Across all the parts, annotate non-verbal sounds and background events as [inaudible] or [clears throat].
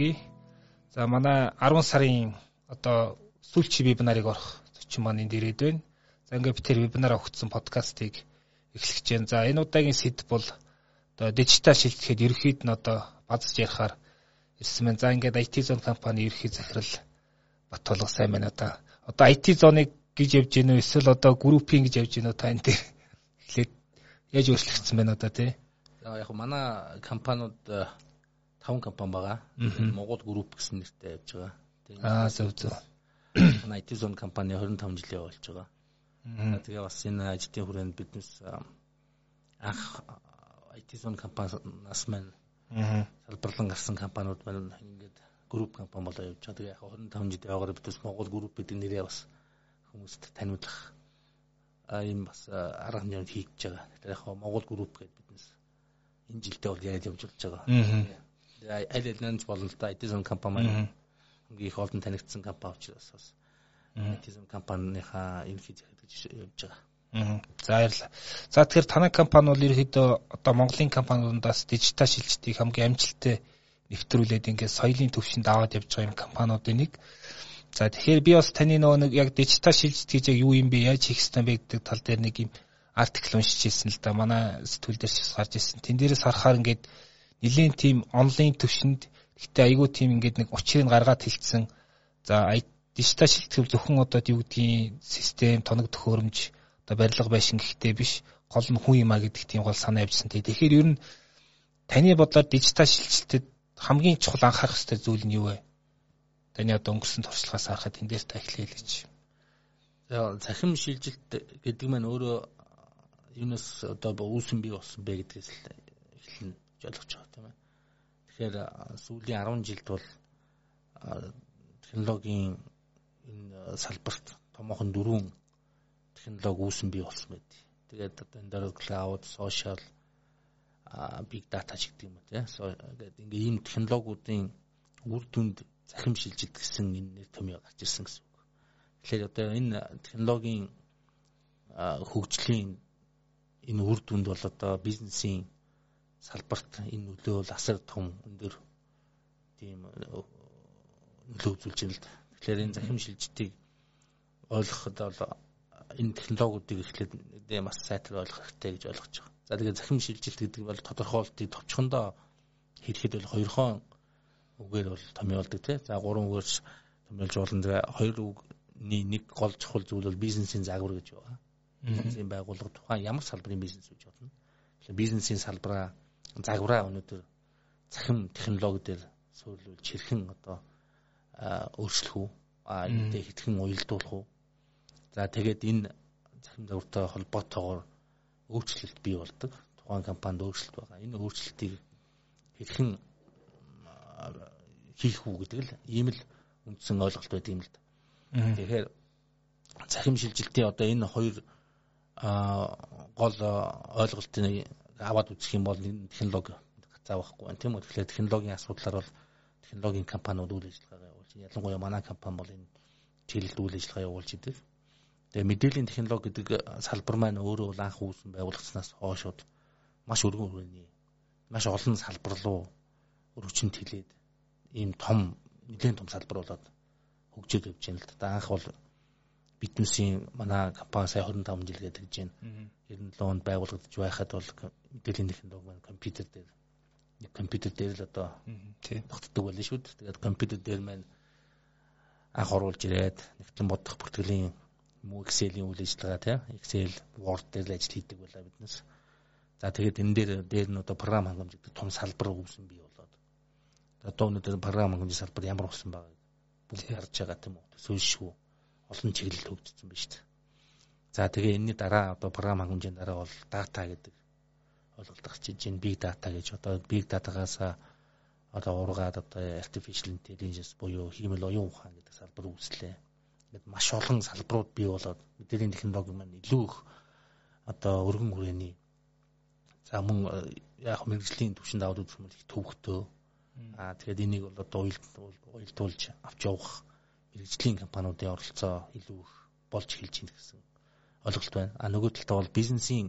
хүргэе. За манай 10 сарын одоо сүүлчийн вебинарыг орох зочин маань энд ирээд байна. За ингээд би тэр вебинараа өгсөн подкастыг эхлэх гэж байна. За энэ удаагийн сэдв бол одоо дижитал шилжихэд ерөөхдөө нь одоо базж ярихаар ирсэн байна. За ингээд IT зон компани ерөөхдөө захирал Батулга сайн байна одоо. Одоо IT зоныг гэж явж гинөө эсвэл одоо группинг гэж явж гинөө та энэ дээр [laughs] эхлээд яаж өөрчлөгдсөн байна одоо тий? Яг манай компаниуд 5 компани байгаа. Монгол групп гэсэн нэртэй явж байгаа. Аа зөв зөв. Манай IT zone компани 25 жилийн болж байгаа. Тэгээ бас энэ ажлын хүрээнд биднес анх IT zone компаниас маань салбарлан гарсан компаниуд маань ингээд групп компани болоо явж байгаа. Тэгээ яг 25 жилийн яваагаар биднес Монгол групп гэдэг нэрээ бас хүмүүст таниулах ийм бас арга хэмжээнд хийж байгаа. Тэгэхээр яг Монгол групп гэдэг биднес энэ жилдээ бол яриад явж болж байгаа. Аль нэнж болно л да. Zone компани маань их олон танигдсан компани учраас бас zone компанийхаа ерөнхий захирал гэж явж байгаа. За баярлалаа. За тэгэхээр танай компани бол ерөөхдөө одоо Монголын компаниудаас дижитал шилжилтийг хамгийн амжилттай нэвтрүүлээд ингээд соёлын төвшөнд аваад явж байгаа юм компаниудын нэг. За тэгэхээр би бас таны нөгөө нэг яг дижитал шилжилт гэж яг юу юм бэ? Яаж хийх ёстой бэ гэдэг тал дээр нэг юм артикл уншиж ирсэн л да. Манай сэтгүүл дээр ч гарч ирсэн. Тэн дээрээс харахаар ингээд нэлийн тим онлайн төвшөнд гэхдээ айгүй тим ингээд нэг учрыг гаргаад хэлсэн. За дижитал шилтгэл зөвхөн одоо юу гэдгийг систем, тоног төхөөрөмж одоо барилга байшин гэхдээ биш гол нь хүн юм а гэдэг тийм гол санаа явьсан. Тэгэхээр ер нь таны бодлоор дижитал шилжилтэд хамгийн чухал анхаарах ёстой зүйл нь юу вэ? таны одоо өнгөрсөн туршлагаас харахад энэ дээр та эхлэе л гэж. За цахим шилжилт гэдэг маань өөрөө юунаас одоо үүсэн бий болсон бэ гэдгээс л эхлэн ойлгож байгаа тийм ээ. Тэгэхээр сүүлийн 10 жилд бол технологийн энэ салбарт томоохон дөрвөн технологи үүсэн бий болсон байд. Тэгээд одоо энэ дээр cloud, social, big data ч гэдэг юм уу тийм. Тэгээд ингээ ийм технологиудын үр дүнд захим шилжилт гэсэн энэ нэр томьёо гарч ирсэн гэсэн үг. Тэгэхээр одоо энэ технологийн хөгжлийн энэ үр дүнд бол одоо бизнесийн салбарт энэ нөлөө бол асар том өндөр тийм нөлөө үзүүлж байна л да. Тэгэхээр энэ захим шилжилтийг ойлгоход бол энэ технологиудыг эхлээд бас сайтар ойлгох хэрэгтэй гэж ойлгож байгаа. За тэгээд захим шилжилт гэдэг бол тодорхойлтыг товчхондоо хийхэд бол хоёрхон үгээр бол томьёолдог тий. За гурван үгээрс томьёолж болно. Тэгээ хоёр үгний нэг гол чухал зүйл бол бизнесийн загвар гэж байна. Бизнесийн байгууллага тухайн ямар салбарын бизнес гэж бодно. Тэгэхээр бизнесийн салбараа загвараа өнөөдөр цахим технологи дээр суйлуулж хэрхэн одоо өөрчлөх үү? Энэтэй хэдхэн уялдуулах уу? За тэгээд энэ цахим загвартай холбоотойгоор өөрчлөлт бий болдог. Тухайн компанид өөрчлөлт байгаа. Энэ өөрчлөлтийг хэрхэн хийх үү гэдэг л ийм л үндсэн ойлголт байдаг юм л да. Тэгэхээр цахим шилжилтийн одоо энэ хоёр гол ойлголтыг аваад үзэх юм бол энэ технологи гацаавахгүй байна тийм үү. Тэгэхээр технологийн асуудлаар бол технологийн компаниуд үйл ажиллагаа явуулж ялангуяа манай компани бол энэ чиглэлд үйл ажиллагаа явуулж идэг. Тэгээ мэдээллийн технологи гэдэг салбар маань өөрөө бол анх үүсэн байгуулагдсанаас хоошод маш өргөн хүрээний маш олон салбар руу өргөчөнд хилээд ийм том нэгэн том салбар болоод хөгжөөд явж байна л да. Анх бол бизнесийн манай компани сая 25 жил гэдэг гэж байна. 97 онд байгуулагдаж байхад бол мэдээллийн технологи маань компьютер дээр нэг компьютер дээр л одоо тийм тогтдог байлаа шүү дээ. Тэгээд компьютер дээр маань анх оруулж ирээд нэгтлэн бодох бүртгэлийн муу Excel-ийн үйл ажиллагаа тийм Excel, Word дээр л ажил хийдэг байлаа биднес. За тэгээд энэ дээр дээр нь одоо програм хангамж гэдэг том салбар үүсэн бий болоод одоо өнөөдөр програм хангамжийн салбар ямар болсон байгааг бүгд харж байгаа тийм үү. Сөөлшгүй олон чиглэл хөгжсөн байна шүү дээ. За тэгээ энэний дараа одоо програм хангамжийн дараа бол дата гэдэг ойлголт гарч иж байна. Big data гэж одоо big data-гаас одоо ургаад одоо artificial intelligence буюу хиймэл оюун ухаан гэдэг салбар үүслээ. Ингээд маш олон салбарууд бий болоод мэдээллийн технологи маань илүү их одоо өргөн хүрээний за мөн яг мэрэгжлийн түвшинд аваад үзэх юм бол их төвөгтөө Аа тэгээд энийг бол одоо уялдуулж авч явах мэрэгжлийн компаниудын оролцоо илүү их болж эхэлж байна гэсэн ойлголт байна. А нөгөө талдаа бол бизнесийн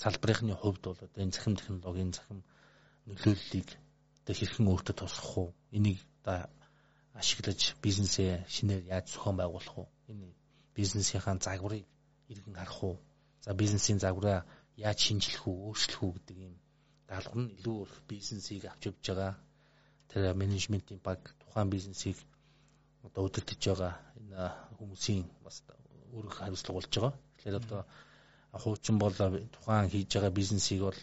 салбарынхны хувьд бол одоо энэ цахим технологийн цахим нөлөөллийг одоо хэрхэн өөртөө тусгах уу? Энийг одоо ашиглаж бизнесээ шинээр яаж зохион байгуулах вэ? Энэ бизнесийнхаа загварыг иргэн харах уу? За бизнесийн загвараа яаж шинжлэх үү, өөрчлөх үү гэдэг юм даалгавар нь илүү их бизнесийг авч явж байгаа. Тэр менежментийн баг тухайн бизнесийг одоо удирдах байгаа энэ хүмүүсийн бас үүрэг хариуцлага болж байгаа. Тэгэхээр одоо хуучин бол тухайн хийж байгаа бизнесийг бол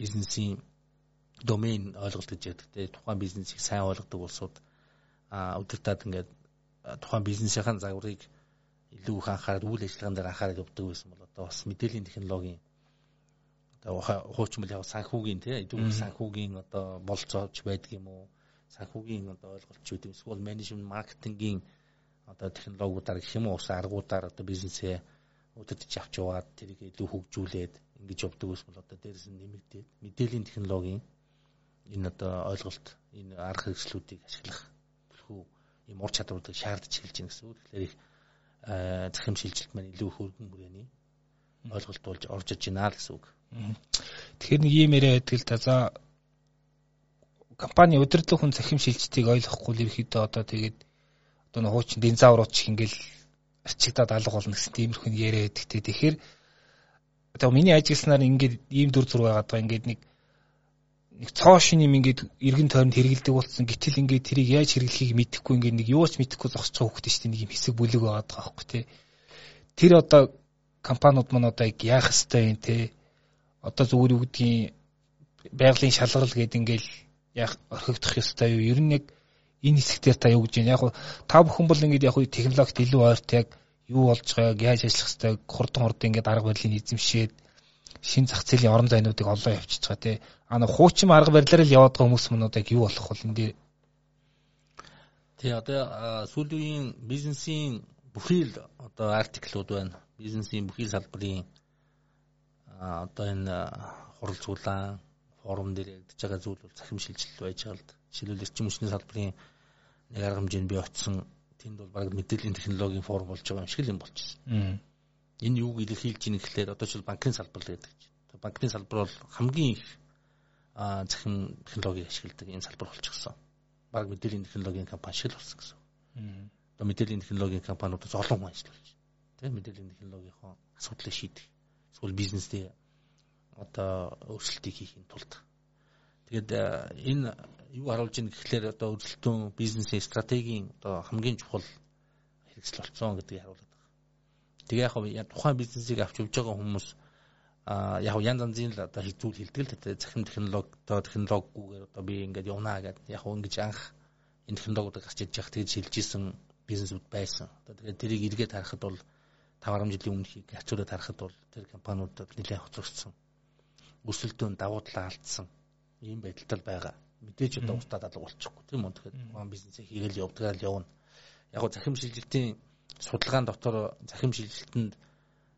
бизнесийн домен ойлголт гэж яддаг те тухайн бизнесийг сайн ойлгодог улсууд удирдаад ингээд тухайн бизнесийн загварыг илүү их анхаарал үйл ажиллагаан дээр анхаарал явуулдаг байсан бол одоо бас мэдээллийн технологийн одоо хуучин бол яг санхүүгийн те идэвхтэй санхүүгийн одоо болцооч байдаг юм уу санхүүгийн одоо ойлголт ч үгүй эсвэл менежмент маркетингийн одоо технологиудаар гэх юм уу ус аргуудаар одоо бизнесээ удирдах авч яваад тэрийг илүү хөгжүүлээд ингэж явдаг ус бол одоо дээрэс нь нэмэгдээд мэдээллийн технологийн энэ одоо ойлголт энэ арга хэрэгслүүдийг ашиглах бүлхүү ийм ур чадваруудыг шаардж эхэлж байна гэсэн үг. Тэгэхээр их захим шилжилт маань илүү хөргөн бүрээний ойлголт болж орж иж байна л гэсэн үг. Тэгэхээр нэг юм яриа байдаг л да. За компани удирдлага хүн захим шилжилтийг ойлгохгүй л ерөөхдөө одоо тэгээд одоо нэг хуучин динзаврууд ч ингээл арчигдаад алга болно гэсэн тиймэрхүү яриа те. Тэгэхээр одоо миний ажигласнаар ингээд ийм дүр зураг байгаад байгаа ингээд нэг нэг цоо шин юм ингээд эргэн тойронд хэрэгэлдэг болсон гэтэл ингээд тэрийг яаж хэрэглэхийг мэдэхгүй ингээд нэг юу ч мэдэхгүй байгаа хүмүүс шүү дээ нэг юм хэсэг бүлэг байгаад байгаа байхгүй те. Тэр одоо компаниуд маань одоо яах хэвтэй юм те. Одоо зүгээр юу гэдгийг байгалийн шалгарал гэдэг ингээл яах орхигдох ёстой юу? Ер нь яг энэ хэсгээр та юу гэж байна? Яг та бүхэн бол ингээд яг технологид илүү ойрт яг юу болж байгааг яаж ажиллах хэвтэй хурдан хурдан ингээд арга барилыг эзэмшээд шин зах зээлийн орон зайнуудыг олоо явчихж байгаа тий. А нэг хуучин арга барилаар л яваад байгаа хүмүүс мөнүүд яг юу болох вэ энэ Тий одоо сүүлийн бизнесийн бүхий л одоо артиклууд байна. Бизнесийн бүхий салбарын одоо энэ хурал зулаан форум дээр ягдж байгаа зүйл бол захим шилжилт байж байгаа л жишээлбэл эрчим хүчний салбарын нэг арга хэмжээнд бий очсон тэнд бол баг мэдээллийн технологийн форум болж байгаа юм шиг л юм болчихсон. Энэ юуг илэрхийлж ийн гэхлээр одоо ч банкны салбар л гэдэг чинь. Банкны салбар бол хамгийн их захим технологиг ашигладаг энэ салбар болчихсон. Баг мэдээллийн технологийн компани шиг л болсон гэсэн. Одоо мэдээллийн технологийн компаниудаас олон хүн ажиллаж байна. Тэ мэдээллийн технологийн асуудлыг шийдэх. Эсвэл бизнесдээ одоо өөрчлөлтийг хийхин тулд. Тэгээд энэ юу харуулж ийн гэхлээр одоо өрсөлдөөн бизнесийн стратегийн одоо хамгийн чухал хэрэгсэл болсон гэдгийг харуулдаг. Тэгээ яг тухайн бизнесийг авч явж байгаа хүмүүс а яг янз янзын л одоо зүйл хэлдэг л тэ захим технологи одоо технологигүйгээр одоо би ингээд явнаа гэдэг яг ингэж анх энэ технологиудыг гарч иж явах тэгж шилжижсэн бизнесүүд байсан. Одоо тэгээд тэрийг эргээд харахад бол 5 жилийн өмнөхийг хацуулаад харахад бол тэр компаниудад нэлээд хоцрогдсон. Өсөлтөө давуу талаа алдсан. Ийм байдалтай байгаа. Мэдээж одоо устдаад алга болчихгүй тийм үү? Тэгэхээр гон бизнесийг хийгээл явдгаар л явна. Яг го захим шилжилтийн судалгаан дотор захим шилжилтэнд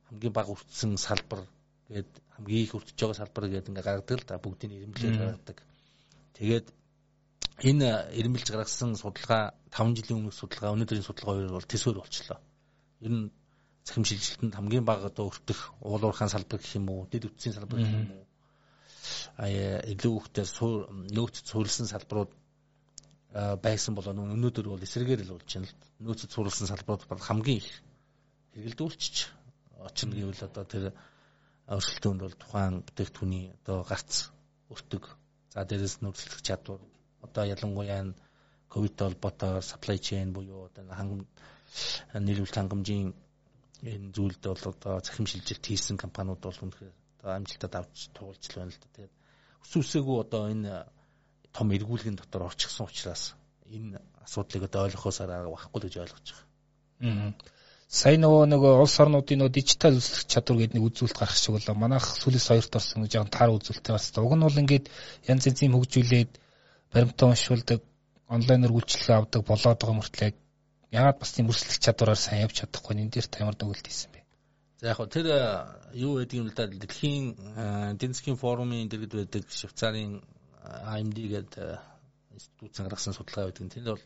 хамгийн бага өртсөн салбар гээд хамгийн их өртөж байгаа салбар гээд ингээ гаргадаг л да. Бүгдийг ирэмблээд гаргадаг. Тэгээд энэ ирэмбэлж гаргасан судалгаа 5 жилийн өмнөх судалгаа өнөөдрийн судалгаа хоёр бол төсөөр болчлоо. Ер нь захим шилжилтэнд хамгийн бага одоо өртөх уул уурхайн салбар гэх юм уу дэд үтсийн салбар гэх юм уу илүү хөвгтэй нөөц цөөлсөн салбарууд байсан бол өнөөдөр бол эсрэгээр л болж байна л нөөц цөөлсөн салбарууд бол хамгийн их хэрэгэлдүүлчих очно гэвэл одоо тэр өрсөлдөөнд бол тухайн бүтээгдэхүүний одоо гарц өртөг за дээрээс нь өрсөлдөх чадвар одоо ялангуяа ковид холбоотой supply chain буюу одоо хангам нийлүүлэлт хангамжийн энэ зүйлд бол одоо захим шилжилт хийсэн компаниуд бол үнэхээр одоо амжилтад авч туулж л байна л да. Тэгээд өсөн өсөөгөө одоо энэ том эргүүлгийн дотор орчихсон учраас энэ асуудлыг одоо ойлгохоос арга байхгүй гэж ойлгож байгаа. Аа. Сая нөгөө нөгөө улс орнуудын нөгөө дижитал үзүүлэх чадвар гэдэг нэг үзүүлэлт гарах шиг болоо. Манайх сүлээс хоёрт орсон гэж яан таар үзүүлэлтээ бас. Уг нь бол ингээд янз янзын хөгжүүлээд баримтаа уншуулдаг, онлайнаар үйлчлэг авдаг болоод байгаа мөртлөө ягаад бас тийм өрсөлдөх чадвараар сайн явж чадахгүй энэ дээр тамир дөгөлт хийсэн бэ? За яг хөө тэр э, юу гэдэг юм л да дэлхийн э, эдийн засгийн форумын дэргэд байдаг Швейцарын AMD гэдэг институт гаргасан судалгаа байдаг. Тэнд бол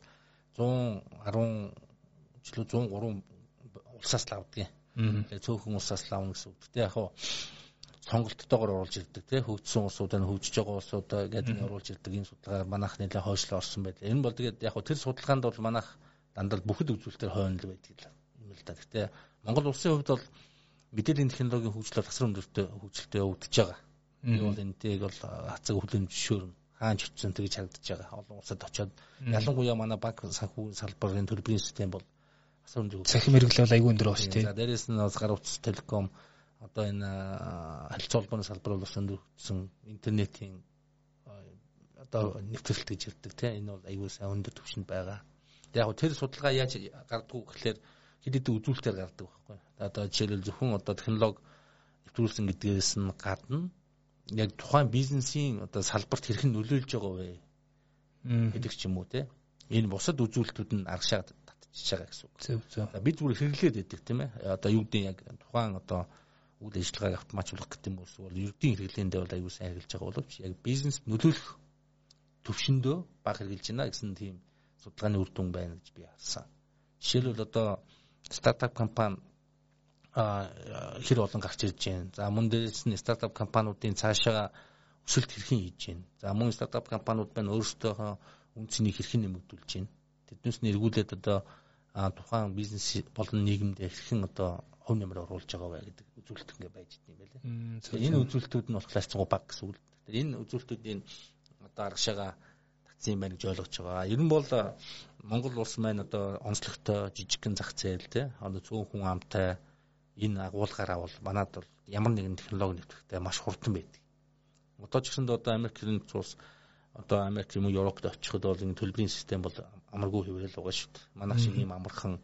110 жилүү 103 улсаас л авдаг. Тэгээ цөөхөн улсаас л авна гэсэн үг. Гэтэ яг хөө сонголттойгоор оруулж ирдэг тий хөгжсөн улсуудаа хөгжиж байгаа улсуудаа гэдэг нь оруулж ирдэг энэ судалгаар манайх нэлээд хойшлоо орсон байлаа. Энэ бол тэгээд яг тэр судалгаанд бол манайх дандаа бүхэл үзүүлэлтээр хойно л байдаг юм л да. Гэхдээ Монгол улсын хувьд бол мэдээллийн технологийн хөгжлөөр асар өндөртэй хөгжилтэй явагдаж байгаа. Энэ бол энтэйг бол хацаг хүлэн зөвшөөрнө хаан ч утсан тэгж харагдаж байгаа. Олон улсад очиод ялангуяа манай банк санхүү салбарын төлбөрийн систем бол асар өндөр. Цахим хэрэглээ бол айгүй өндөр байна шүү дээ. За дээрээс нь бас гар утас телеком одоо энэ харилцаа холбооны салбар бол бас өндөрсөн интернетийн одоо нэвтрэлт гэж ярьдаг тийм энэ бол аюул сайн өндөр түвшинд байгаа. Яг тэр судалгаа яаж гардггүй гэхэлэр хэд хэдэн үзүүлэлтээр гардаг байхгүй. Одоо жишээлбэл зөвхөн одоо технологи нэвтрүүлсэн гэдгээс нь гадна яг тухайн бизнесийн одоо салбарт хэрхэн нөлөөлж байгаа вэ гэдэг ч юм уу те. Энэ бусад үзүүлэлтүүд нь аргашаад татчихж байгаа гэсэн үг. Зөв зөв. Бид зүгээр хэрэглээд байдаг тийм ээ. Одоо юу гэдэг яг тухайн одоо үйл ажиллагааг автоматжуулах гэдэг юм уус бол ердийн хэрэглээндээ бол аюул сайн хэрэгжилж байгаа боловч яг бизнес нөлөөлөх төвшөндөө баг хэрэгжилж байна гэсэн тийм судалгааны үр дүн байна гэж би харсан. Жишээлбэл одоо стартап компани хэр олон гарч ирж байна. За мөн дээрээс нь стартап компаниудын цаашаа өсөлт хэрхэн хийж байна. За мөн стартап компаниуд байна өөрсдөө үн цэнийг хэрхэн нэмэгдүүлж байна. Тэднээс нь эргүүлээд одоо тухайн бизнес болон нийгэмд хэрхэн одоо хувь нэмэр оруулж байгаа вэ гэдэг үзүүлэлт ингээ байж идэв юм байлээ. Энэ үзүүлэлтүүд нь болохоор цугу баг гэсэн үг. Энэ үзүүлэлтүүдийн одоо аргашаага татсан юм байна гэж ойлгож байгаа. Ер нь бол Монгол улс маань одоо онцлогтой жижигхэн зах зээл те одоо цөөн хүн амтай энэ агуулгаараа бол манад бол ямар нэгэн технологи нэвтрэхтэй маш хурдан байдаг. Одоо ч гэсэнд одоо Америк нэгдсэн улс одоо Америк юм уу Европт очиход бол энэ төлбөрийн систем бол амаргүй хэврэл байгаа шүү дээ. Манайх шиг ийм амархан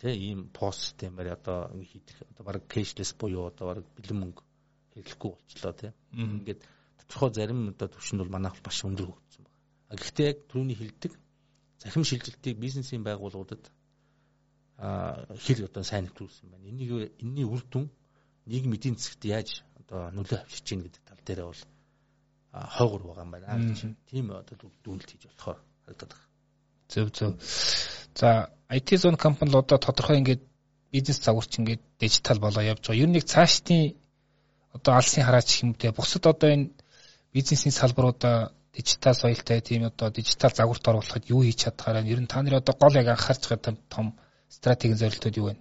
тий ийм пост системээр одоо хийх одоо баг кэшлес буюу одоо баг бэлэн мөнгө хэрэглэхгүй болчлоо тий. Ингээд тодорхой зарим одоо төвшөнд бол манайх маш өндөр хөгжсөн байна. Гэхдээ яг түрүүний хилдэг захим шилжилтийг бизнесийн байгууллагуудад а хэр одоо сайн нэвтрүүлсэн байна. Энийг энэний үр дүн нийгэм эдийн засагт яаж одоо нөлөө авчирч гин гэдэг тал дээр бол хойгор байгаа юм байна. Тийм одоо дүгнэлт хийж болохоор харагдаад байна. Зөв зөв. За IT zone компани л одоо тодорхой ингээд бизнес загварч ингээд дижитал болоо явж байгаа. Ер нь нэг цаашдын одоо алсын хараач хэмтэй бусад одоо энэ бизнесийн салбаруудаа дижитал соёлтой тийм одоо дижитал загварт оруулахад юу хийж чадхаараа ер нь та нарын одоо гол яг анхаарч байгаа том стратегийн зорилтууд юу вэ?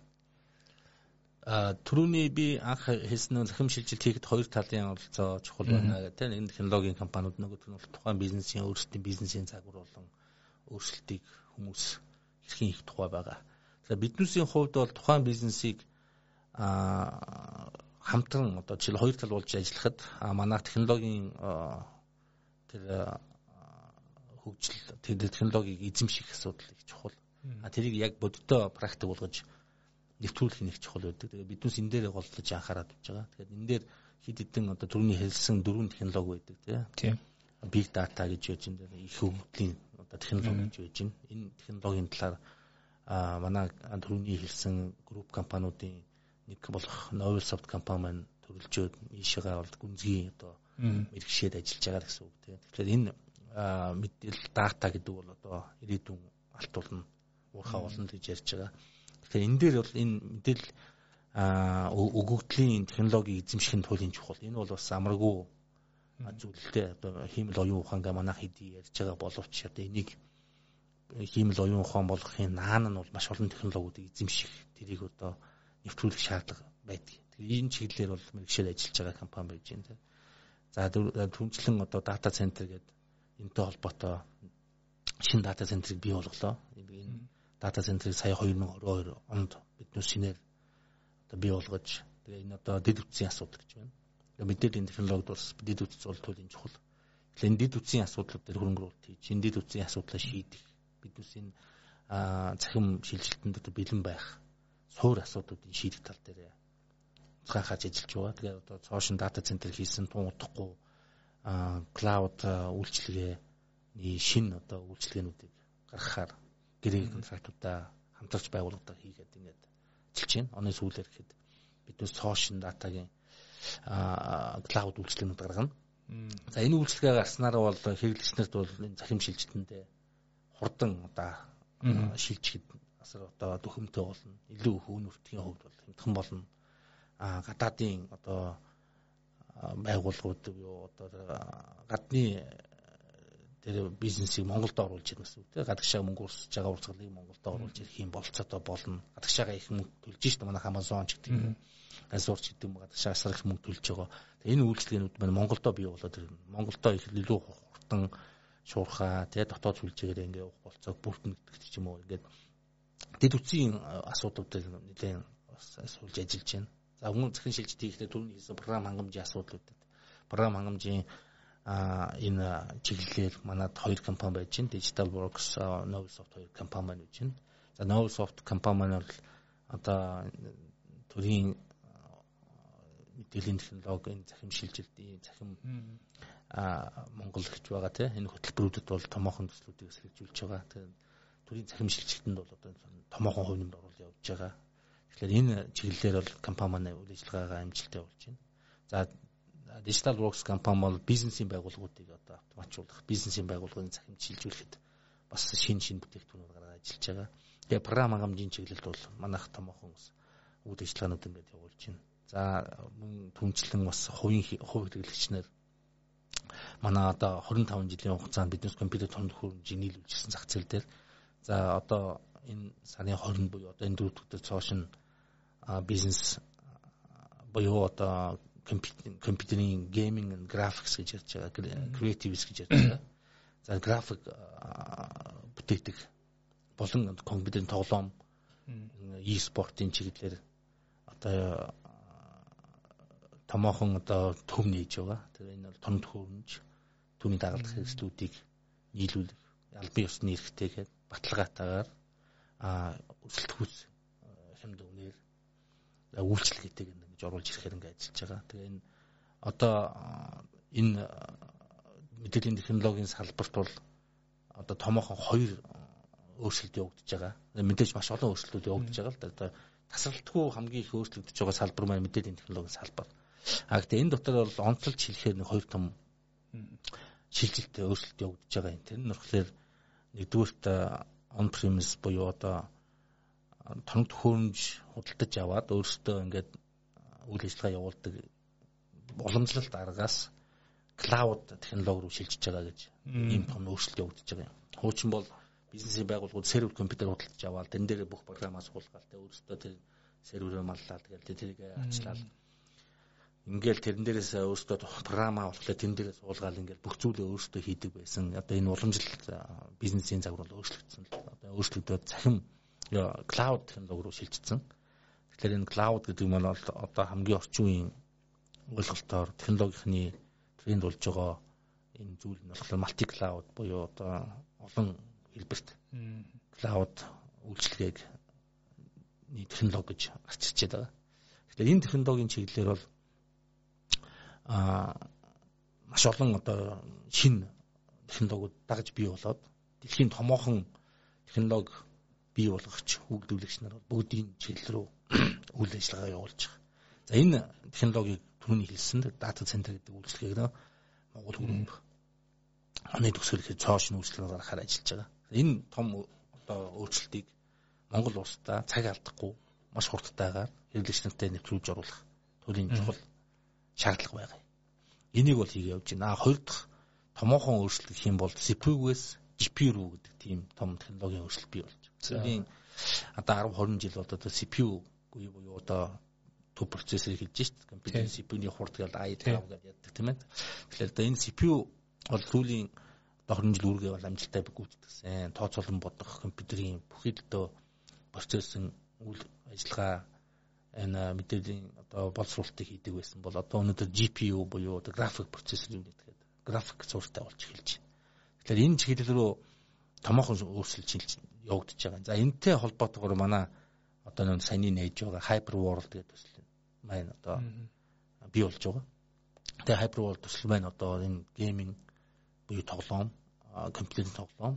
А түрүүний би анх хэлсэн нь захим шилжилт хийхэд хоёр талын оролцоо чухал байна гэх тийм энэ технологийн компаниуд нөгөө нь тухайн бизнесийн өөрсдийн бизнесийн загвар болон өөрчлөлтийг хүмүүс хэрхэн их тухай байгаа. Тэгэхээр биднүүсийн хувьд бол тухайн бизнесийг а хамтран одоо жишээл хоёр тал болж ажиллахад манай технологийн тэр хөгжил тэр технологиг эзэмших асуудал их чухал. А тэрийг яг бодиттой практик болгож нэвтрүүлэх нэг чухал байдаг. Тэгээ биднээс энэ дээр голдож анхаарат болж байгаа. Тэгэхээр энэ дээр хид хідэн одоо түрүүний хэлсэн дөрвөн технологи байдаг тийм. Big data гэж яаж энэ их хөгжлийн одоо технологи гэж байна. Энэ технологийн талаар а манай түрүүний хэлсэн групп компаниудын нэг болох Novelsoft компани маань төрөлжөөд ийшээгээ бол гүнзгий одоо мэрэгшээд ажиллаж байгаа гэсэн үг тийм. Тэгэхээр энэ мэдээлэл дата гэдэг бол одоо ирээдүйн алт болно уурхаа болно гэж ярьж байгаа. Тэгэхээр энэ дээр бол энэ мэдээлэл өгөгдлийн технологиг эзэмших нь туйлын чухал. Энэ бол бас амаргүй зүйлтэй одоо хиймэл оюун ухаангаа манайх хэдий ярьж байгаа боловч одоо энийг хиймэл оюун ухаан болгохын наан нь бол маш олон технологиудыг эзэмших тэрийг одоо нэвтрүүлэх шаардлага байдаг. Тэгээ энэ чиглэлээр бол мэрэгшэл ажиллаж байгаа компани байж байна. За түнчлэн одоо дата центр гэдэг энэтэй холбоотой шинэ дата центрийг бий болголоо. Энэ дата центрийг сая 2022 онд биднээс шинээр одоо бий болгож тэгээ энэ одоо дэд үтсийн асуудал гэж байна мэдээллийн технологид бас дэд үтс бол туйлын чухал. Тэгэхээр энэ дэд үтсийн асуудлууд дээр хөрөнгөрүүлэлт хийж, энэ дэд үтсийн асуудлаа шийдэх, биднес энэ цахим шилжилтэнд одоо бэлэн байх, суур асуудлуудын шийдэх тал дээр цаахаж ажиллаж байгаа. Тэгээ одоо цоошин дата центр хийсэн тун утахгүй клауд үйлчилгээний шин одоо үйлчилгээнүүдийг гаргахаар гэрээ контрактуудаа хамтарч байгууллагуудаа хийгээд ингээд ажиллаж байна. Оны сүүлээр гэхэд биднес цоошин датагийн клауд үйлчлэгнүүд гаргана. За энэ үйлчлэгээ гарснаар бол хэрэглэгчнэрт бол энэ захим шилжилтэндээ хурдан одоо шилжихэд асар одоо төхөмтэй болно. Илүү хөв нөртгийн хувьд бол хямдхан болно. Гадаадын одоо байгууллагууд юу одоо гадны тэр бизнесийг Монголд оруулж ирнэ гэсэн үг тийм гадагшаа мөнгө урсж байгаа урсгалыг Монголд оруулж ирэх юм болцоотой болно. Гадагшаага их мөнгө төлж шít манай Amazon ч гэдэг юм Азурч гэдэг юм гадагшаа асар их мөнгө төлж байгаа. Энэ үйлчлэгээнүүд маань Монголдо бий болоод ирнэ. Монголдо их илүү хурдан шуурхаа тий дотоод сүлжээгээр ингээ явах болцоог бүртэн гэдэг ч юм уу. Ингээд дэд үтсийн асуудлуудыг нэлээд суулж ажиллаж байна за өмнө захин шилжилт хийхдээ түрүүний хийсэн програм хангамжийн асуудлуудад програм хангамжийн а энэ чиглэлээр манад хоёр компани байж байна. Digital Works, Novelsoft хоёр компани байж байна. За Novelsoft компани маань бол одоо төрийн мэдээллийн технологийн захим шилжилтийн захим а Монгол гэж байгаа тийм энэ хөтөлбөрүүдэд бол томоохон төслүүдийг эсрэгжүүлж байгаа. Тэгээд төрийн захим шилжилтэнд бол одоо томоохон хувь нэмэр оруулалт явуулж байгаа. Тэгэхээр энэ чиглэлээр бол компани маань үйл ажиллагаагаа амжилттай болж байна. За Digital Works компани бол бизнесийн байгууллагуудыг одоо автоматжуулах, бизнесийн байгууллагын захимж шилжүүлэхэд бас шин шин бүтээгдэхүүнүүд гаргаад ажиллаж байгаа. Тэгээ програм хангамжийн чиглэлд бол манайх томоохон үйл ажиллагаанууд ингээд явуулж байна. За мөн түнчлэн бас хувийн хувь хэрэглэгчнэр манай одоо 25 жилийн хугацаанд биднес компьютер томд хөрөмжийг нийлүүлжсэн зах зээл дээр за одоо энэ сарын 20 буюу одоо энэ дөрөвдөг цоош нь бизнес буюу одоо компьютерийн gaming and graphics гэж ярьж байгаа. Creatives гэж ярьж байгаа. За график бүтээдэг болон компьютерийн тоглоом e-спортын чиглэлээр одоо томоохон одоо төв нээж байгаа. Тэгээ энэ бол том төхөөрөмж түүний дагалдах хэрэгслүүдийг нийлүүлэх албан ёсны эрхтэйгээр баталгаатаагаар а өсөлтгүүц хямд өгнөр үйлчлэгээтэйг ингэж оруулж ирэхээр ингээд ажиллаж байгаа. Тэгээ энэ одоо энэ мэдээллийн технологийн салбарт бол одоо томоохон хоёр өөрчлөлт явагдаж байгаа. Мэдээж маш олон өөрчлөлтүүд явагдаж байгаа л да. Одоо тасралтгүй хамгийн их өөрчлөгдөж байгаа салбар маань мэдээллийн технологийн салбар. А гэхдээ энэ дотор бол онцлж хэлэхээр нэг хоёр том шилжилт өөрчлөлт явагдаж байгаа юм. Тэр нь болохоор нэгдүгürt on premise буюу одоо тоног төхөөрөмж худалдаж аваад өөрөөсөө ингээд үйл ажиллагаа явуулдаг уламжлалт аргаас клауд технологи руу шилжиж байгаа гэж ийм том өөрчлөлт явагдаж байгаа юм. Хуучин бол бизнесийн байгууллагууд сервер компьютер худалдаж аваад тэн дээр бүх програмаа суулгаад тэ өөрөөсөө тэр серверөө маллаа тэгэл тэрийг ачлаад ингээл тэрэн дээрээс өөрөөсөө програмаа болохоор тэн дээрээ суулгаад ингээл бүх зүйлээ өөрөөсөө хийдэг байсан. Одоо энэ уламжлалт бизнесийн загвар бол өөрчлөгдсөн л. Одоо өөрчлөгдөөд цахим клауд технологи руу шилжчихсэн. Тэгэхээр энэ клауд гэдэг нь бол одоо хамгийн орчин үеийн ойлголтоор технологийнхны тренд болж байгаа энэ зүйл нь болохоор multi cloud буюу одоо олон хэлбэрт клауд үйлчилгээг нэг технологи гэж гарч ирчээд байгаа. Тэгэхээр энэ технологийн чиглэлээр бол а маш олон одоо шин технологиуд дагаж бий болоод дэлхийн томоохон технологи бий болгогч хүүхдүүлэгч нар бүгдийн чиглэл рүү [clears throat] үйл ажиллагаа явуулж байгаа. За энэ технологиг түрүүний хэлсэнд дата центр гэдэг үйлчлэгийг нөө Монгол хөрөнгө оны төгсгөл ихэд цоош нь үйлчлэгээр гаргахаар ажиллаж байгаа. Энэ том одоо өөрчлөлтийг Монгол улсдаа цаг алдахгүй маш хурдтайгаар хэрэглэгч нартай нэвтрүүлж оруулах төрлийн чухал шаардлага байгаа. Энийг бол хийгээ явж байна. Хоёр дахь томоохон өөрчлөлт гэх юм бол CPU-гээс GPU гэдэг тийм том технологийн өөрчлөлт бий болж байна. Одоо 10 20 жил болоод CPU буюу одоо төв процессорыг хэлж шít компьютер CPU-ний хурд гэдэг i5 гэдэг яддаг тийм ээ. Тэгэхээр одоо энэ CPU бол сүүлийн 20 жил үргээ бол амжилттай гүйцэтгсэн. Тооцоолон бодох компьютерийн бүхэл дөө процессын үйл ажиллагаа энэ мэдээллийн одоо боловсруулалтыг хийдэг байсан бол одоо өнөөдөр GPU буюу одоо график процессор юм гэдэг график зуртай болж эхэлж. Тэгэхээр энэ чиглэл рүү томоохон өөрчлөлт явагдаж байгаа. За энэтэй холбоотойгоор манай одоо нэг саяны нээж байгаа Hyper World гэдэг төсөл маань одоо бий болж байгаа. Тэгээ Hyper World төсөл маань одоо энэ гейминг буюу тоглоом, компьютерийн тоглоом,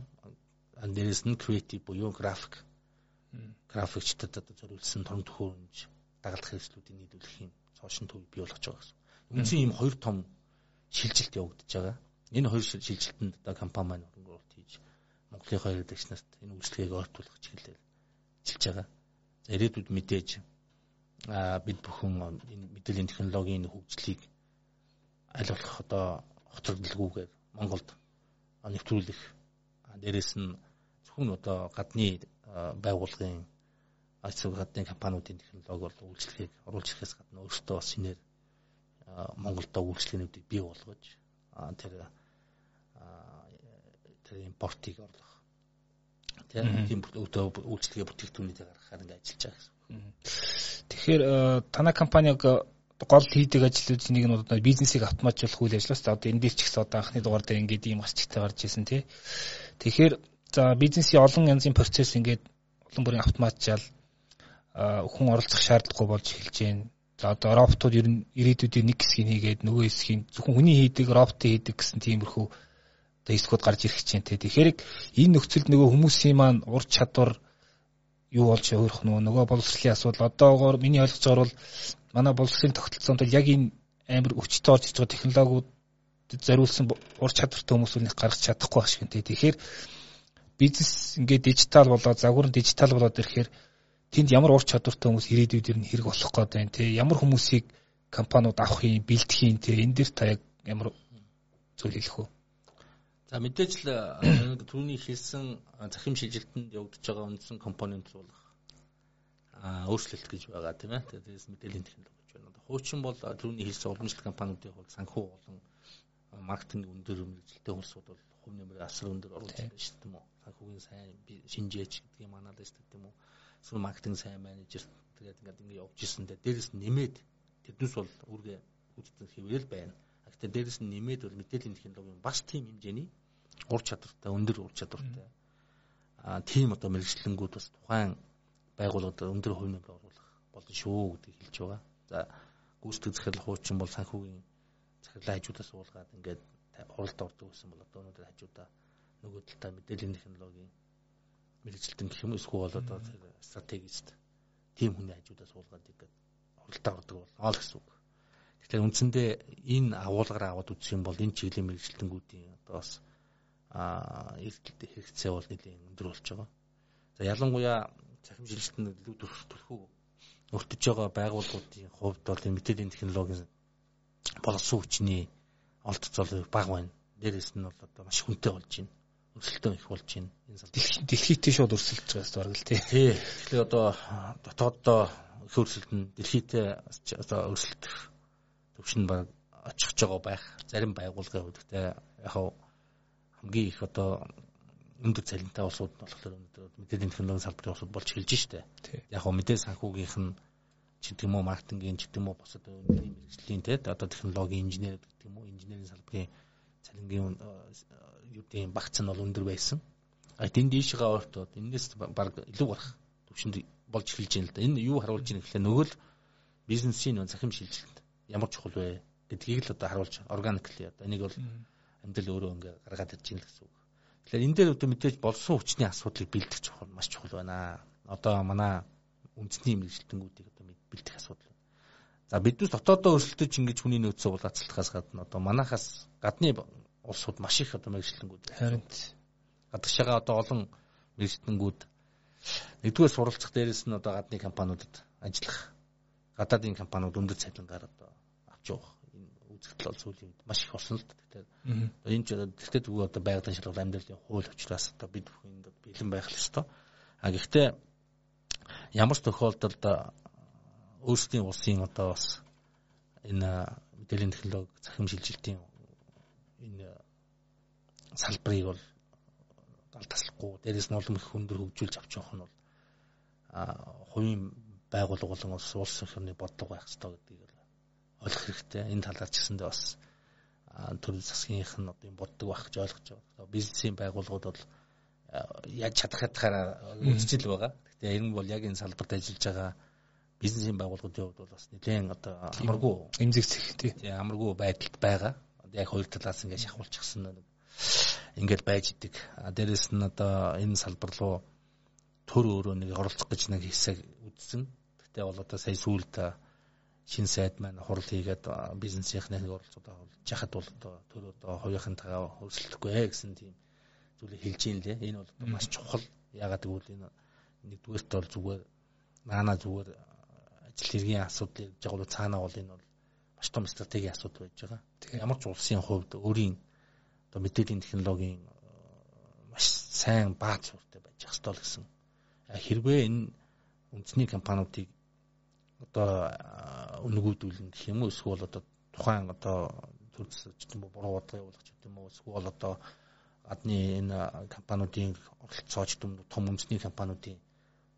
дээрээс нь creative буюу график графикчдад одоо зориулсан том төхөөрөмж дагалдах хэрэгслүүдийг нийлүүлэх юм цоошин төв бий болгож байгаа гэсэн. Үндсэн ийм хоёр том шилжилт явагдаж байгаа. Энэ хоёр шилжилтэнд одоо компани маань хөрөнгө хийж Монголын хоёр дэвш нарт энэ үйлчлэгийг ойртуулах чиглэлээр ажиллаж байгаа. За ирээдүйд мэдээж а бид бүхэн энэ мэдээллийн технологийн хөгжлийг аль болох одоо хоцрогдолгүйгээр Монголд нэвтрүүлэх дээрэс нь зөвхөн одоо гадны байгууллагын ажил гадны компаниудын технологи бол үйлчлэгийг оруулж ирэхээс гадна өөртөө бас шинээр Монголдо үйлчлэгнүүдийг бий болгож тэр тэр импортыг орлох тийм өдөө үйлчлэгээ бүтээгдэхүүнүүдийг гаргахаар ингээд ажиллаж байгаа гэсэн. Тэгэхээр танай компаниг гол хийдэг ажлуудын нэг нь одоо бизнесийг автоматжуулах үйл ажиллагаа. За одоо энэ дээр ч ихсэн одоо анхны дугаар дээр ингээд ийм асчтай гарч ирсэн тий. Тэгэхээр за бизнесийн олон янзын процесс ингээд олон бүрийн автоматжаал хүн оролцох шаардлагагүй болж эхэлж байна. За одоо роботууд ер нь ирээдүйдээ нэг хэсгийг хийгээд нөгөө хэсгийг зөвхөн хүний хийдэг, роботын хийдэг гэсэн тиймэрхүү одоо хэсгүүд гарч ирэх чинь тий. Тэгэхээр энэ нөхцөлд нөгөө хүмүүсийн маань ур чадвар юу болж өөрөх нөгөө нөгөө боловсролын асуудал одоогоор миний байгаа бол манай боловсролын тогтолцоонд яг энэ амар өвчтөй орж ирж байгаа технологиуд зориулсан ур чадвартай хүмүүсүүдийг гаргаж чадахгүй байх шиг тийм. Тэгэхээр бизнес ингээд дижитал болоод загвар дижитал болоод ирэхээр тэнд ямар ур чадвартай хүмүүс ирээдүйд нь хэрэг болох гээд байна тийм. Ямар хүмүүсийг компаниуд авах юм, бэлдэх юм тийм. Энэ дээр та яг ямар зүйл хэлэх вэ? За мэдээж л түрүүний хэлсэн захим шилжилтэнд явагдаж байгаа үндсэн компонент бол өөрчлөлт гэж байгаа тийм ээ. Тэрээс мэдээллийн технологи гэж байна. Хуучин бол түрүүний хэлсэн уламжлалт компаниудын хувьд санхүү болон маркетинг өндөр мэрэгжилтэй хүмүүсүүд бол хувь нэмэр асар өндөр оруулж байна шүү дээ. Санхүүгийн сайн шинжээч гэдгийг манаад шүү дээ юм уу. Эсвэл маркетинг сайн менежер тэгээд ингээд ингээд явж ирсэндээ дээрэс нэмээд тэднээс бол үүргээ үүсгэн хэврэл байна. Гэхдээ дээрэс нь нэмээд бол мэдээллийн технологийн бас тийм хэмжээний ур чадвартай өндөр ур чадвартай аа тийм одоо мэрэгчлэнгүүд бас тухайн байгууллагад өндөр хувь нэмэр оруулах болно шүү гэдгийг хэлж байгаа. За гүйцэтгэх захирал хуучин бол санхүүгийн захирлын хажуудаас уулгаад ингээд хуралд ордог гэсэн бол одоо өнөөдөр хажуудаа нөгөө талдаа мэдээллийн технологийн мэрэгчлэлтэн гэх юм эсвэл бол одоо стратегист тийм хүний хажуудаас уулгаад ингээд хуралдаа ордог болно л гэсэн үг. Тэгэхээр үндсэндээ энэ агуулгаар аваад үзэх юм бол энэ чиглэлийн мэрэгчлэлтэнгүүдийн одоо бас а хэрэгцээ бол нэлийн өндөр болж байгаа. За ялангуяа цахим жилтэн илүү төлхөө өртөж байгаа байгууллагуудын хувьд бол энэ мэдээллийн технологийн болсон хүчний олдцол бага байна. Дээрээс нь бол одоо маш хүнтэй болж байна. Өрсөлдөөн их болж байна. Энэ сал дэлхийдээ шууд өрсөлдөж байгаа үг л тий. Тий. Тэгэхээр одоо дотооддоо их өрсөлдөн дэлхийдээ одоо өрсөлдөх төвшин баг очих жоо байх. Зарим байгууллагын хувьд гэдэг яг хамгийн их одоо өндөр цалинтай улсууд нь болохоор өнөөдөр мэдээллийн технологийн салбарын улсууд болж эхэлж штэ. Яг хөө мэдээ санхүүгийнх нь ч гэдэг юм уу маркетингийн ч гэдэг юм уу босод өндрийн мэрэгжлийн те одоо технологийн инженер гэдэг юм уу инженерийн салбарын цалингийн юу гэдэг багц нь бол өндөр байсан. А тэнд дийшгээ ойртоод энэс баг илүү гарах төвшөнд болж эхэлж байна л да. Энэ юу харуулж байна гэхлээр нөгөө л бизнесийн захим шилжилт ямар чухал вэ гэдгийг л одоо харуулж органикли одоо энийг бол амьдрал өөрөө ингээ гаргаад ирж байна гэсэн үг. Тэгэхээр энэ дээр одоо мэдээж болсон хүчний асуудлыг бэлдэх чухал маш чухал байна. Одоо манай үндэсний мэрэгжилтэнгүүдийг одоо бэлдэх асуудал. За биднес дотоодоо өрсөлдөж ингэж хүний нөөцөө булаацлахаас гадна одоо манахаас гадны улсууд маш их одоо мэрэгжилтэнгүүд. Харин гадагшаага одоо олон мэрэгжилтэнгүүд нэгдүгээр суралцах дээрээс нь одоо гадны компаниудад ажиллах гадаадын компаниуд өндөр цалингаар одоо авч явах үзэгдэл бол сүүлийн үед маш их болсон л. Тэгэхээр энэ ч тэгтээ зүгөө одоо байгалийн шалгал амьдралын хууль учраас одоо бид бүхэн энд бэлэн байх л ёстой. А гэхдээ ямар ч тохиолдолд өөрсдийн улсын одоо бас энэ мэдээллийн технологи захим шилжилтийн энэ салбарыг бол гал таслахгүй дээрээс нь олон их өндөр хөгжүүлж авч явах нь бол хувийн байгууллага болон улс улс орны бодлого байх хэрэгтэй гэдгийг ойлгох хэрэгтэй. Энэ талаар ч гэсэндээ бас төрөл засгийнх нь одоо юм боддог байх гэж ойлгож байгаа. Бизнесийн байгууллагууд бол яаж чадах хатахаараа үзчихэл байгаа. Гэхдээ энэ бол яг энэ салбарт ажиллаж байгаа бизнесийн байгууллагуудын хувьд бол бас нэлээд одоо амаргүй эмзэгцэх тий. Амаргүй байдалд байгаа. Яг хоёр талаас ингээд шахуулчихсан нэг ингээд байж идэг. Дээрэс нь одоо энэ салбар руу төр өөрөө нэг оролцох гэж нэг хэсэг үзсэн. Гэтэ бол одоо сая сүүлд шин сайд маань хурал хийгээд бизнесийнхээ нэг оролцоод авч яхад бол одоо төр одоо хувийнхантайгаа хөрсөлдөхгүй ээ гэсэн тийм зүйлийг хэлж юм лээ. Энэ бол маш чухал. Ягаад гэвэл энэ нэгдүгээрт бол зүгээр наана зүгээр ажил хэргийн асуудал явж байгаа бол цаанаа бол энэ бол маш том стратегийн асуудал байж байгаа. Ямар ч улсын хувьд өөрийн одоо мэдээллийн технологийн маш сайн бааз суурьтай байж ах ёстой л гэсэн. Хэрвээ энэ үндэсний компаниудыг одоо өнгөөдүүлнэ гэх юм уу эсвэл одоо тухайн одоо юм уу буруу бодлого явуулах ч юм уу эсвэл одоо гадны энэ компаниудын оролцооч том үндэсний компаниудын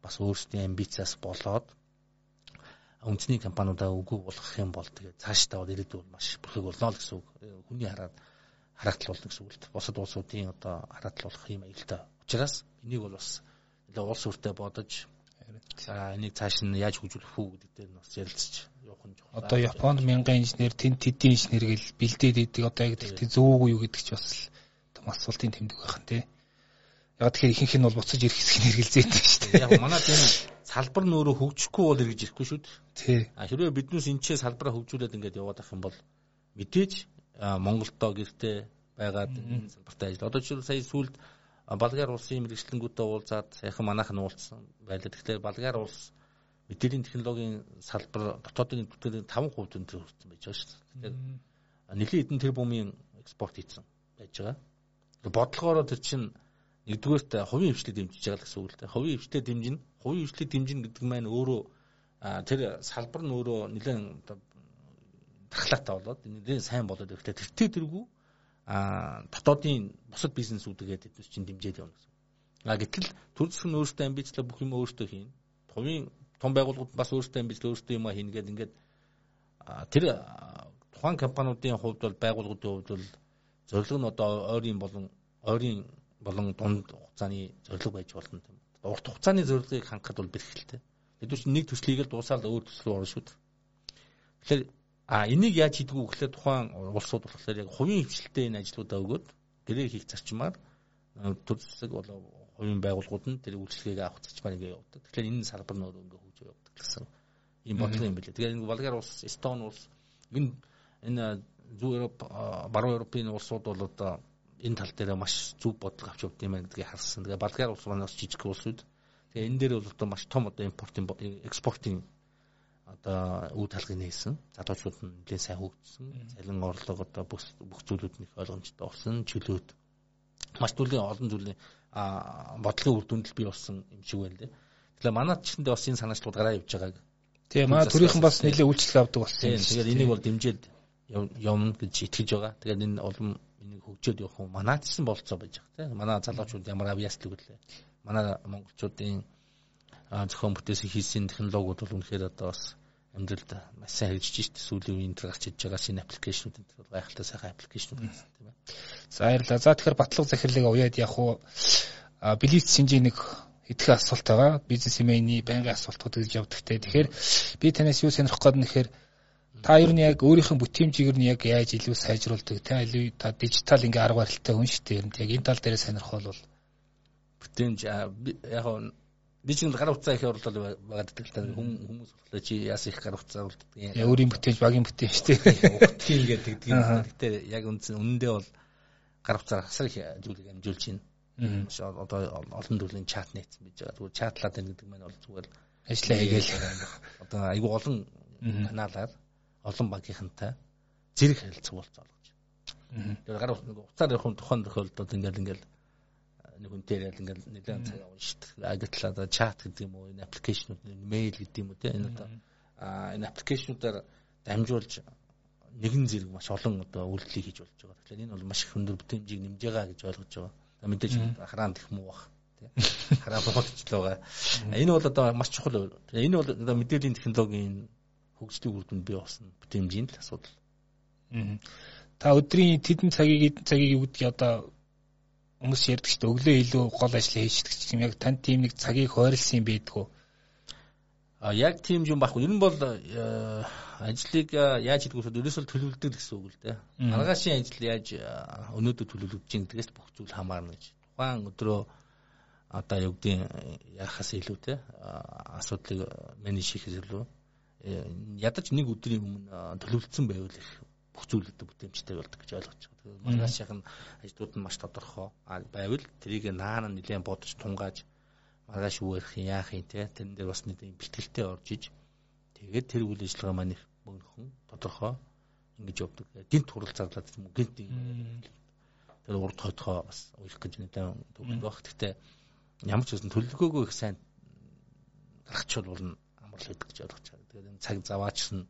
бас өөрсдийн амбициас болоод үндэсний компаниудаа үгүй болгох юм бол тэгээд цаашдаа бол ирээдүйд маш бүрхэг болно л гэсэн үг. Хүний хараад харагдал болно гэсэн үг л. Босод улсуудын одоо харагдал болох юм аюултай. Учираас энийг бол бас нэлээ улс өртөө бодож за энийг цааш нь яаж хөгжүүлэх үү гэдэг дээр бас ярилцж явах нь чухал. Одоо Японд мянган инженер, тэнд тэдийн инженер гэл бэлдээд идэг одоо яг тэгтээ зөв үгүй юу гэдэг ч бас том асуултын тэмдэг байх нь тий. Яг тэгэхээр ихэнх нь бол буцаж ирэх хэсгийг хэрэгэлзээд байна шүү дээ. Яг манад энэ салбар нь өөрөө хөгжихгүй бол эргэж ирэхгүй шүү дээ. Тий. А хэрвээ биднээс энэ ч салбараа хөгжүүлээд ингээд яваад ах юм бол мэдээж Монголдоо гэртээ байгаад салбартай ажил. Одоо жишээл сая сүүлд Болгар улсын мэрэгчлэнгүүдтэй уулзаад саяхан манайх нь уулзсан байлаа. Тэгэхээр Болгар улс мэдээллийн технологийн салбар дотоодын бүтэлийн 5% өндөр хүрсэн байж байгаа шүү дээ. Тэгэхээр нэлийн эдэн тэрбумын экспорт хийсэн байж байгаа. Бодлогоороо тэр чинь нэгдүгээрт хувийн хвшлээ дэмжиж байгаа гэсэн үг л дээ. Хувийн хвшлээ дэмжинэ. Хувийн хвшлээ дэмжинэ гэдэг маань өөрөө тэр салбар нь өөрөө нэлээд дархлаатай болоод нэлээд сайн болоод ирэхдээ тэртээ тэргүй а дотоодын бусад бизнесүүдгээд эдгээр чинь дэмжиж явна гэсэн. А гэтэл төр нь өөртөө амбицлаа бүх юм өөртөө хийн. Хувийн том байгууллагууд бас өөртөө амбицлаа өөртөө юм хийнэ гэдэг ингээд тэр тухайн компаниудын хувьд бол байгууллагуудын хувьд бол зорилго нь одоо ойрын болон ойрын болон дунд хугацааны зорилго байж болно юм. Урт хугацааны зорилгыг хангахад бол бэрхшээлтэй. Бид чинь нэг төслийг л дуусаад өөр төсөл рүү орно шүү дээ. Тэгэхээр а энийг яаж хийдэг вэ гэхээр тухайн улсууд болохоор яг хувийн хвшилтэд энэ ажлуудаа өгөөд тэрээр хийх зарчмаар төр засаг болоо хувийн байгууллагууд нь тэр үйлчлэгийг авах зарчмаар ингэ явуулдаг. Тэгэхээр энэ салбар нь өөрөө ингэ хөгжөө явдаг гэсэн ийм бодлого юм билээ. Тэгээд энэ Болгар улс, Эстон улс энэ энэ зүү Европ, баруун Европын улсууд бол одоо энэ тал дээр маш зөв бодлого авч явд юм байна гэдгийг харсан. Тэгээ Болгар улс маань бас жижиг улсууд. Тэгээ энэ дээр бол одоо маш том одоо импортын экспортын одоо үйл талхыг нээсэн. Залуучууд нь нэлээд сайн хөгжсөн. Цалин орлого одоо бүх бүх зүйлүүд нь их ойлгомжтой болсон. Чөлөөт маш төрлийн олон зүйлийн бодлогын үр дүндэл бий болсон юм шиг байна лээ. Тэгэхээр манайд ч гэсэн бас энэ санаачлууд гараа явж байгааг. Тэгээ манай төрийнхэн бас нэлээд үйлчлэг авдаг болсон. Тэгэхээр энийг бол дэмжиж явна гэж итгэж байгаа. Тэгээд энэ олон энийг хөгжөөд явах юм манайдсан болцоо байж байгаа тийм. Манай залуучууд ямар авьяаслаг үлээ манай монголчуудын зохион бүтээсэн хийсэн технологиуд бол үнэхээр одоо бас амьдралд маш сайн хэрэгжиж шít сүүлийн үеийн тэр гарч иж байгаа шинэ аппликейшнүүд энэ бол гайхалтай сайхан аппликейшнүүд гэсэн тийм ээ. За баярлалаа за тэгэхээр батлах захирлыг уяад явах уу билет шинжээ нэг идэх асуулт байгаа. Бизнес эмээний байнгын асуултууд гэж явдаг те. Тэгэхээр би танаас юу сонирхох гээд нэхэр Та ер нь яг өөрийнх нь бүтээмжийг нь яг яаж илүү сайжруулдаг те илүү та дижитал ингээ арга барилтай хүн шүү дээ. Яг энэ тал дээр сонирхол бол бүтээмж яг би чинь гар утсаа их орлол байгаад байдаг л хүмүүс болохоор чи яас их гар утсаа орлдог. Яа өөрийн бүтээмж багийн бүтээмж те. Ухтгийн гэдэг тийм. Гэтэ яг үндсэн үнэндээ бол гар утсаар хасар их зүйлийг амжуулж байна. Маш одоо олон төрлийн чат нээсэн байж байгаа. Зүгээр чатлаад байна гэдэг маань бол зүгээр ажиллаа хийгээл одоо айгүй олон каналаар олон банкийнхантай зэрэг харилцаа болцоо олгож. Тэгэхээр гар уцаар явах тухайн тохиолдолд ингээл ингээл нэг үнээр ял ингээл нэлээд цаг дээ. Агтлаа одоо чат гэдэг юм уу, энэ аппликейшнүүд, мэйл гэдэг юм уу те энэ одоо энэ аппликейшнуудаар дамжуулж нэгэн зэрэг маш олон одоо үйлдэлийг хийж болж байгаа. Тэгэхээр энэ бол маш их өндөр бүтээмжийг нэмж байгаа гэж ойлгож байгаа. Мэдээж хараан дэх муу бах [laughs] хараа боолч л байгаа. Энэ бол одоо маш чухал. Энэ бол одоо мэдээллийн технологийн хөгжлийн үр дүнд бий болсон бүтэмжийн л асуудал. Та өдрийн тэдэн цагийг цагийг юу гэдгийг одоо хүмүүс ярьдаг шүү дээ. Өглөө илүү гол ажил хийждэг чинь яг танд тийм нэг цагийг хойрлсон юм байдгүй. А яг тийм юм байхгүй. Ер нь бол э, ажлыг э, яаж хийдэг вэ? Ерөөсөө төлөвлөдөг гэсэн үг л дээ. Маргаашийн ажил яаж э, өнөөдөр төлөвлөж чинь гэдгээс бүх зүйл хамаарна гэж. Тухайн өдрөө одоо юу гэдгийг яхаас илүү те асуудлыг менеж хийхээс илүү ядаж нэг өдрийн өмнө төлөвлөсөн байвал их бүх зүйлүүд бүтээмжтэй болдог гэж ойлгож байгаа. Тэгэхээр маргаашийнх нь ажлууд нь маш тодорхой байвал тэрийг наана нэлээд бодож тунгааж маргааш ярих юм яах юм те тэрэн дээр бас нэг бэлтгэлтэй орж иж тэгээд тэр үйл ажиллагаа маань их мөнхөн тодорхой ингэж явдаг. Гинт хурал зарлаад юм гинт тэр урд хотхоо бас уйлах гэж нэлээд төвлөг баг. Гэхдээ ямар ч үсэн төлөвлөгөөгөө их сайн гаргачихвал болно амар л байдаг гэж ойлгож байгаа. Тэгээд энэ цаг заваач нь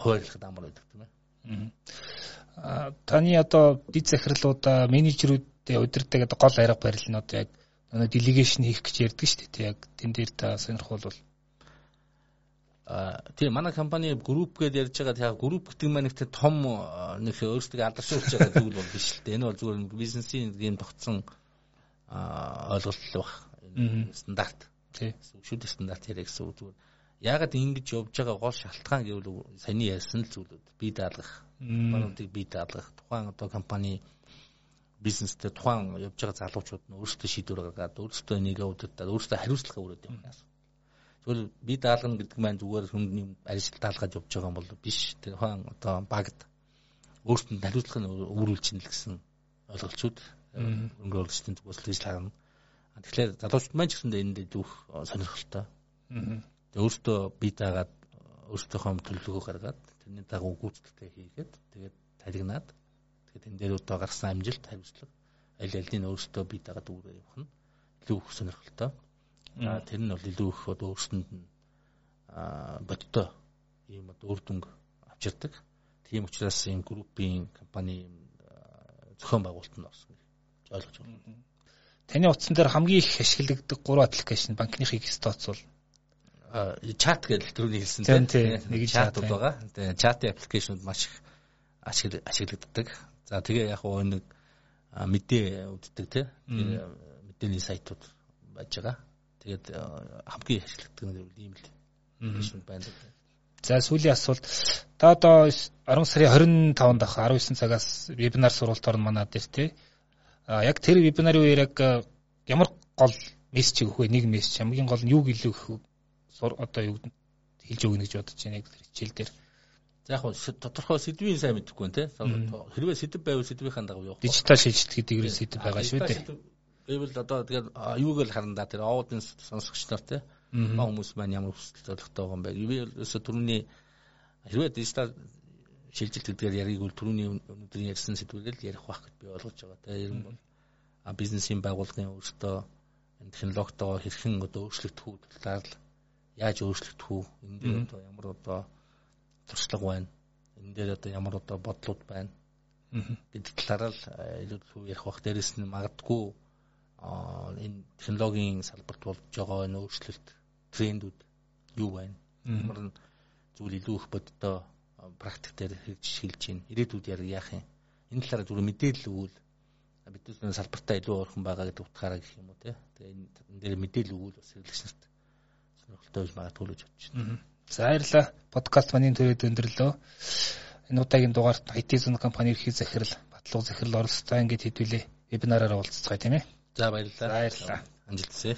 хуваарлахад амар байдаг тийм ээ. Аа таны одоо дид захирлуудаа менежерүүдэд удирдаг одоо гол арга барил нь одоо яг делегашн хийх гэж ярьдаг шүү дээ. Яг тэн дээр та сонирхол бол А тийм манай компани групп гэдээ ярьж байгаа тийм групп гэдэг маань нэгтэй том нэг өөрсдөө алдаршуулж байгаа зүйл бол биш л дээ. Энэ бол зүгээр бизнесийн юм тогтсон ойлголт л баг. Стандарт. Тийм. Шүд стандарт яриа гэсэн үг зүгээр. Яагаад ингэж явж байгаа гол шалтгаан гэвэл саяны ярьсан л зүйлүүд бие даалгах, баруунтыг бие даалгах, тухайн одоо компани бизнестэй тухайн явж байгаа залуучууд нь өөрсдөө шийдвэр гаргаад өөрсдөө нэгэ удирдаад өөрсдөө хариуцлага өрөөд явах юм. Тэгвэл би даалгана гэдэг маань зүгээр юм ажил даалгаж явж байгаа юм бол биш. Тэр хаан одоо багт өөртөө хариуцлага нь өөрүүлчихнэ л гэсэн ойлголцууд өнгөрүүлсэн зүгээс л харна. Тэгэхээр залуучууд маань ч гэсэндээ энэ дээр зүөх сонирхолтой. Тэгээ өөртөө би даагаад өөртөөхөө төлөвлөгөө гаргаад тэрний дагуу гүйцэтгэлтэй хийгээд тэгээд талигнаад тэгээд энэ дээр одоо гарсан амжилт хариуцлага аль алийг өөртөө би даагаад үүрээ явах нь илүү их сонирхолтой. Аа тэр нь бол илүү их одоо өөрсөнд нь аа бодтой ийм одоо үр дүнг авчирдаг. Тийм учраас энэ группийн компани зохион байгуулалт нь бас ойлгож байна. Таны утсан дээр хамгийн их ашиглагддаг гурван аппликейшн банкныхыг стоцвол чат гэж түрүүний хэлсэн тийм нэг чатууд байгаа. Тэгээ чатын аппликейшнуд маш их ашиглагддаг. За тэгээ яг нэг мэдээ үздэг тийм мэдээний сайтууд байж байгаа. Тэгээд хамгийн ашигладаг нь ийм л юм байна. За сүүлийн асуулт та одоо 10 сарын 25-нд ах 19 цагаас вебинар сургалт орно манад дээр тий. А яг тэр вебинарын үеэр яг ямар гол мессеж өгөх вэ? Нэг мессеж хамгийн гол нь юу гэлээ өгөх одоо юу хэлж өгнө гэж бодож байна тэр хичээл дээр. За яг тодорхой сэдвийн сайн мэдэхгүй нэ. Хэрвээ сэдв байвал сэдвийн дагуу явах. Дижитал шилжилт гэдэг нь сэдв байгаа шүү дээ. Гэвэл одоо тэгээд юуг л харна да тэр аудын сонсогч нар те хүмүүс маань ямар хүсэл зоригтой байгаа юм бэ. Ерөөсө түрүүний хэрвээ дижитал шилжилт гэдгээр яриг бол түрүүний өнөөдөр ярьсан сэдвүүрээр л ярих байх гэж би ойлгож байгаа. Тэгээ ер нь бол бизнесийн байгууллагын өөртөө энэ технологитойгоо хэрхэн одоо өөрчлөгдөх үү талаар л яаж өөрчлөгдөх үү энэ дээр одоо ямар одоо туршлага байна. Энэ дээр одоо ямар одоо бодлууд байна. гэдэг талаар л илүү ярих бах. Дээрэс нь магадгүй энэ технологийн салбарт болж байгаа энэ өөрчлөлт трендүүд юу байна? Ямар нь зүйл илүү их боддоо практик дээр хэрэгж шилж байна. Ирээдүйд яах юм? Энэ талаараа зүгээр мэдээлэл өгвөл бидний салбартаа илүү орхон байгаа гэдэг утгаараа гэх юм уу те. Тэгээ энэ дээр мэдээлэл өгвөл бас хэрэглэгч нарт сонирхолтой байж магадгүй гэж бодож байна. За баярлалаа. Подкаст манийн төрөд өндөрлөө. Энэ удаагийн дугаарт IT зүүн компани ерхий захирал, батлуу захирал оролцоо ингэж хэдвүлээ. Вебинараараа уулзцгаая тийм ээ. За баярлалаа. Баярлалаа. Амжилт хүсье.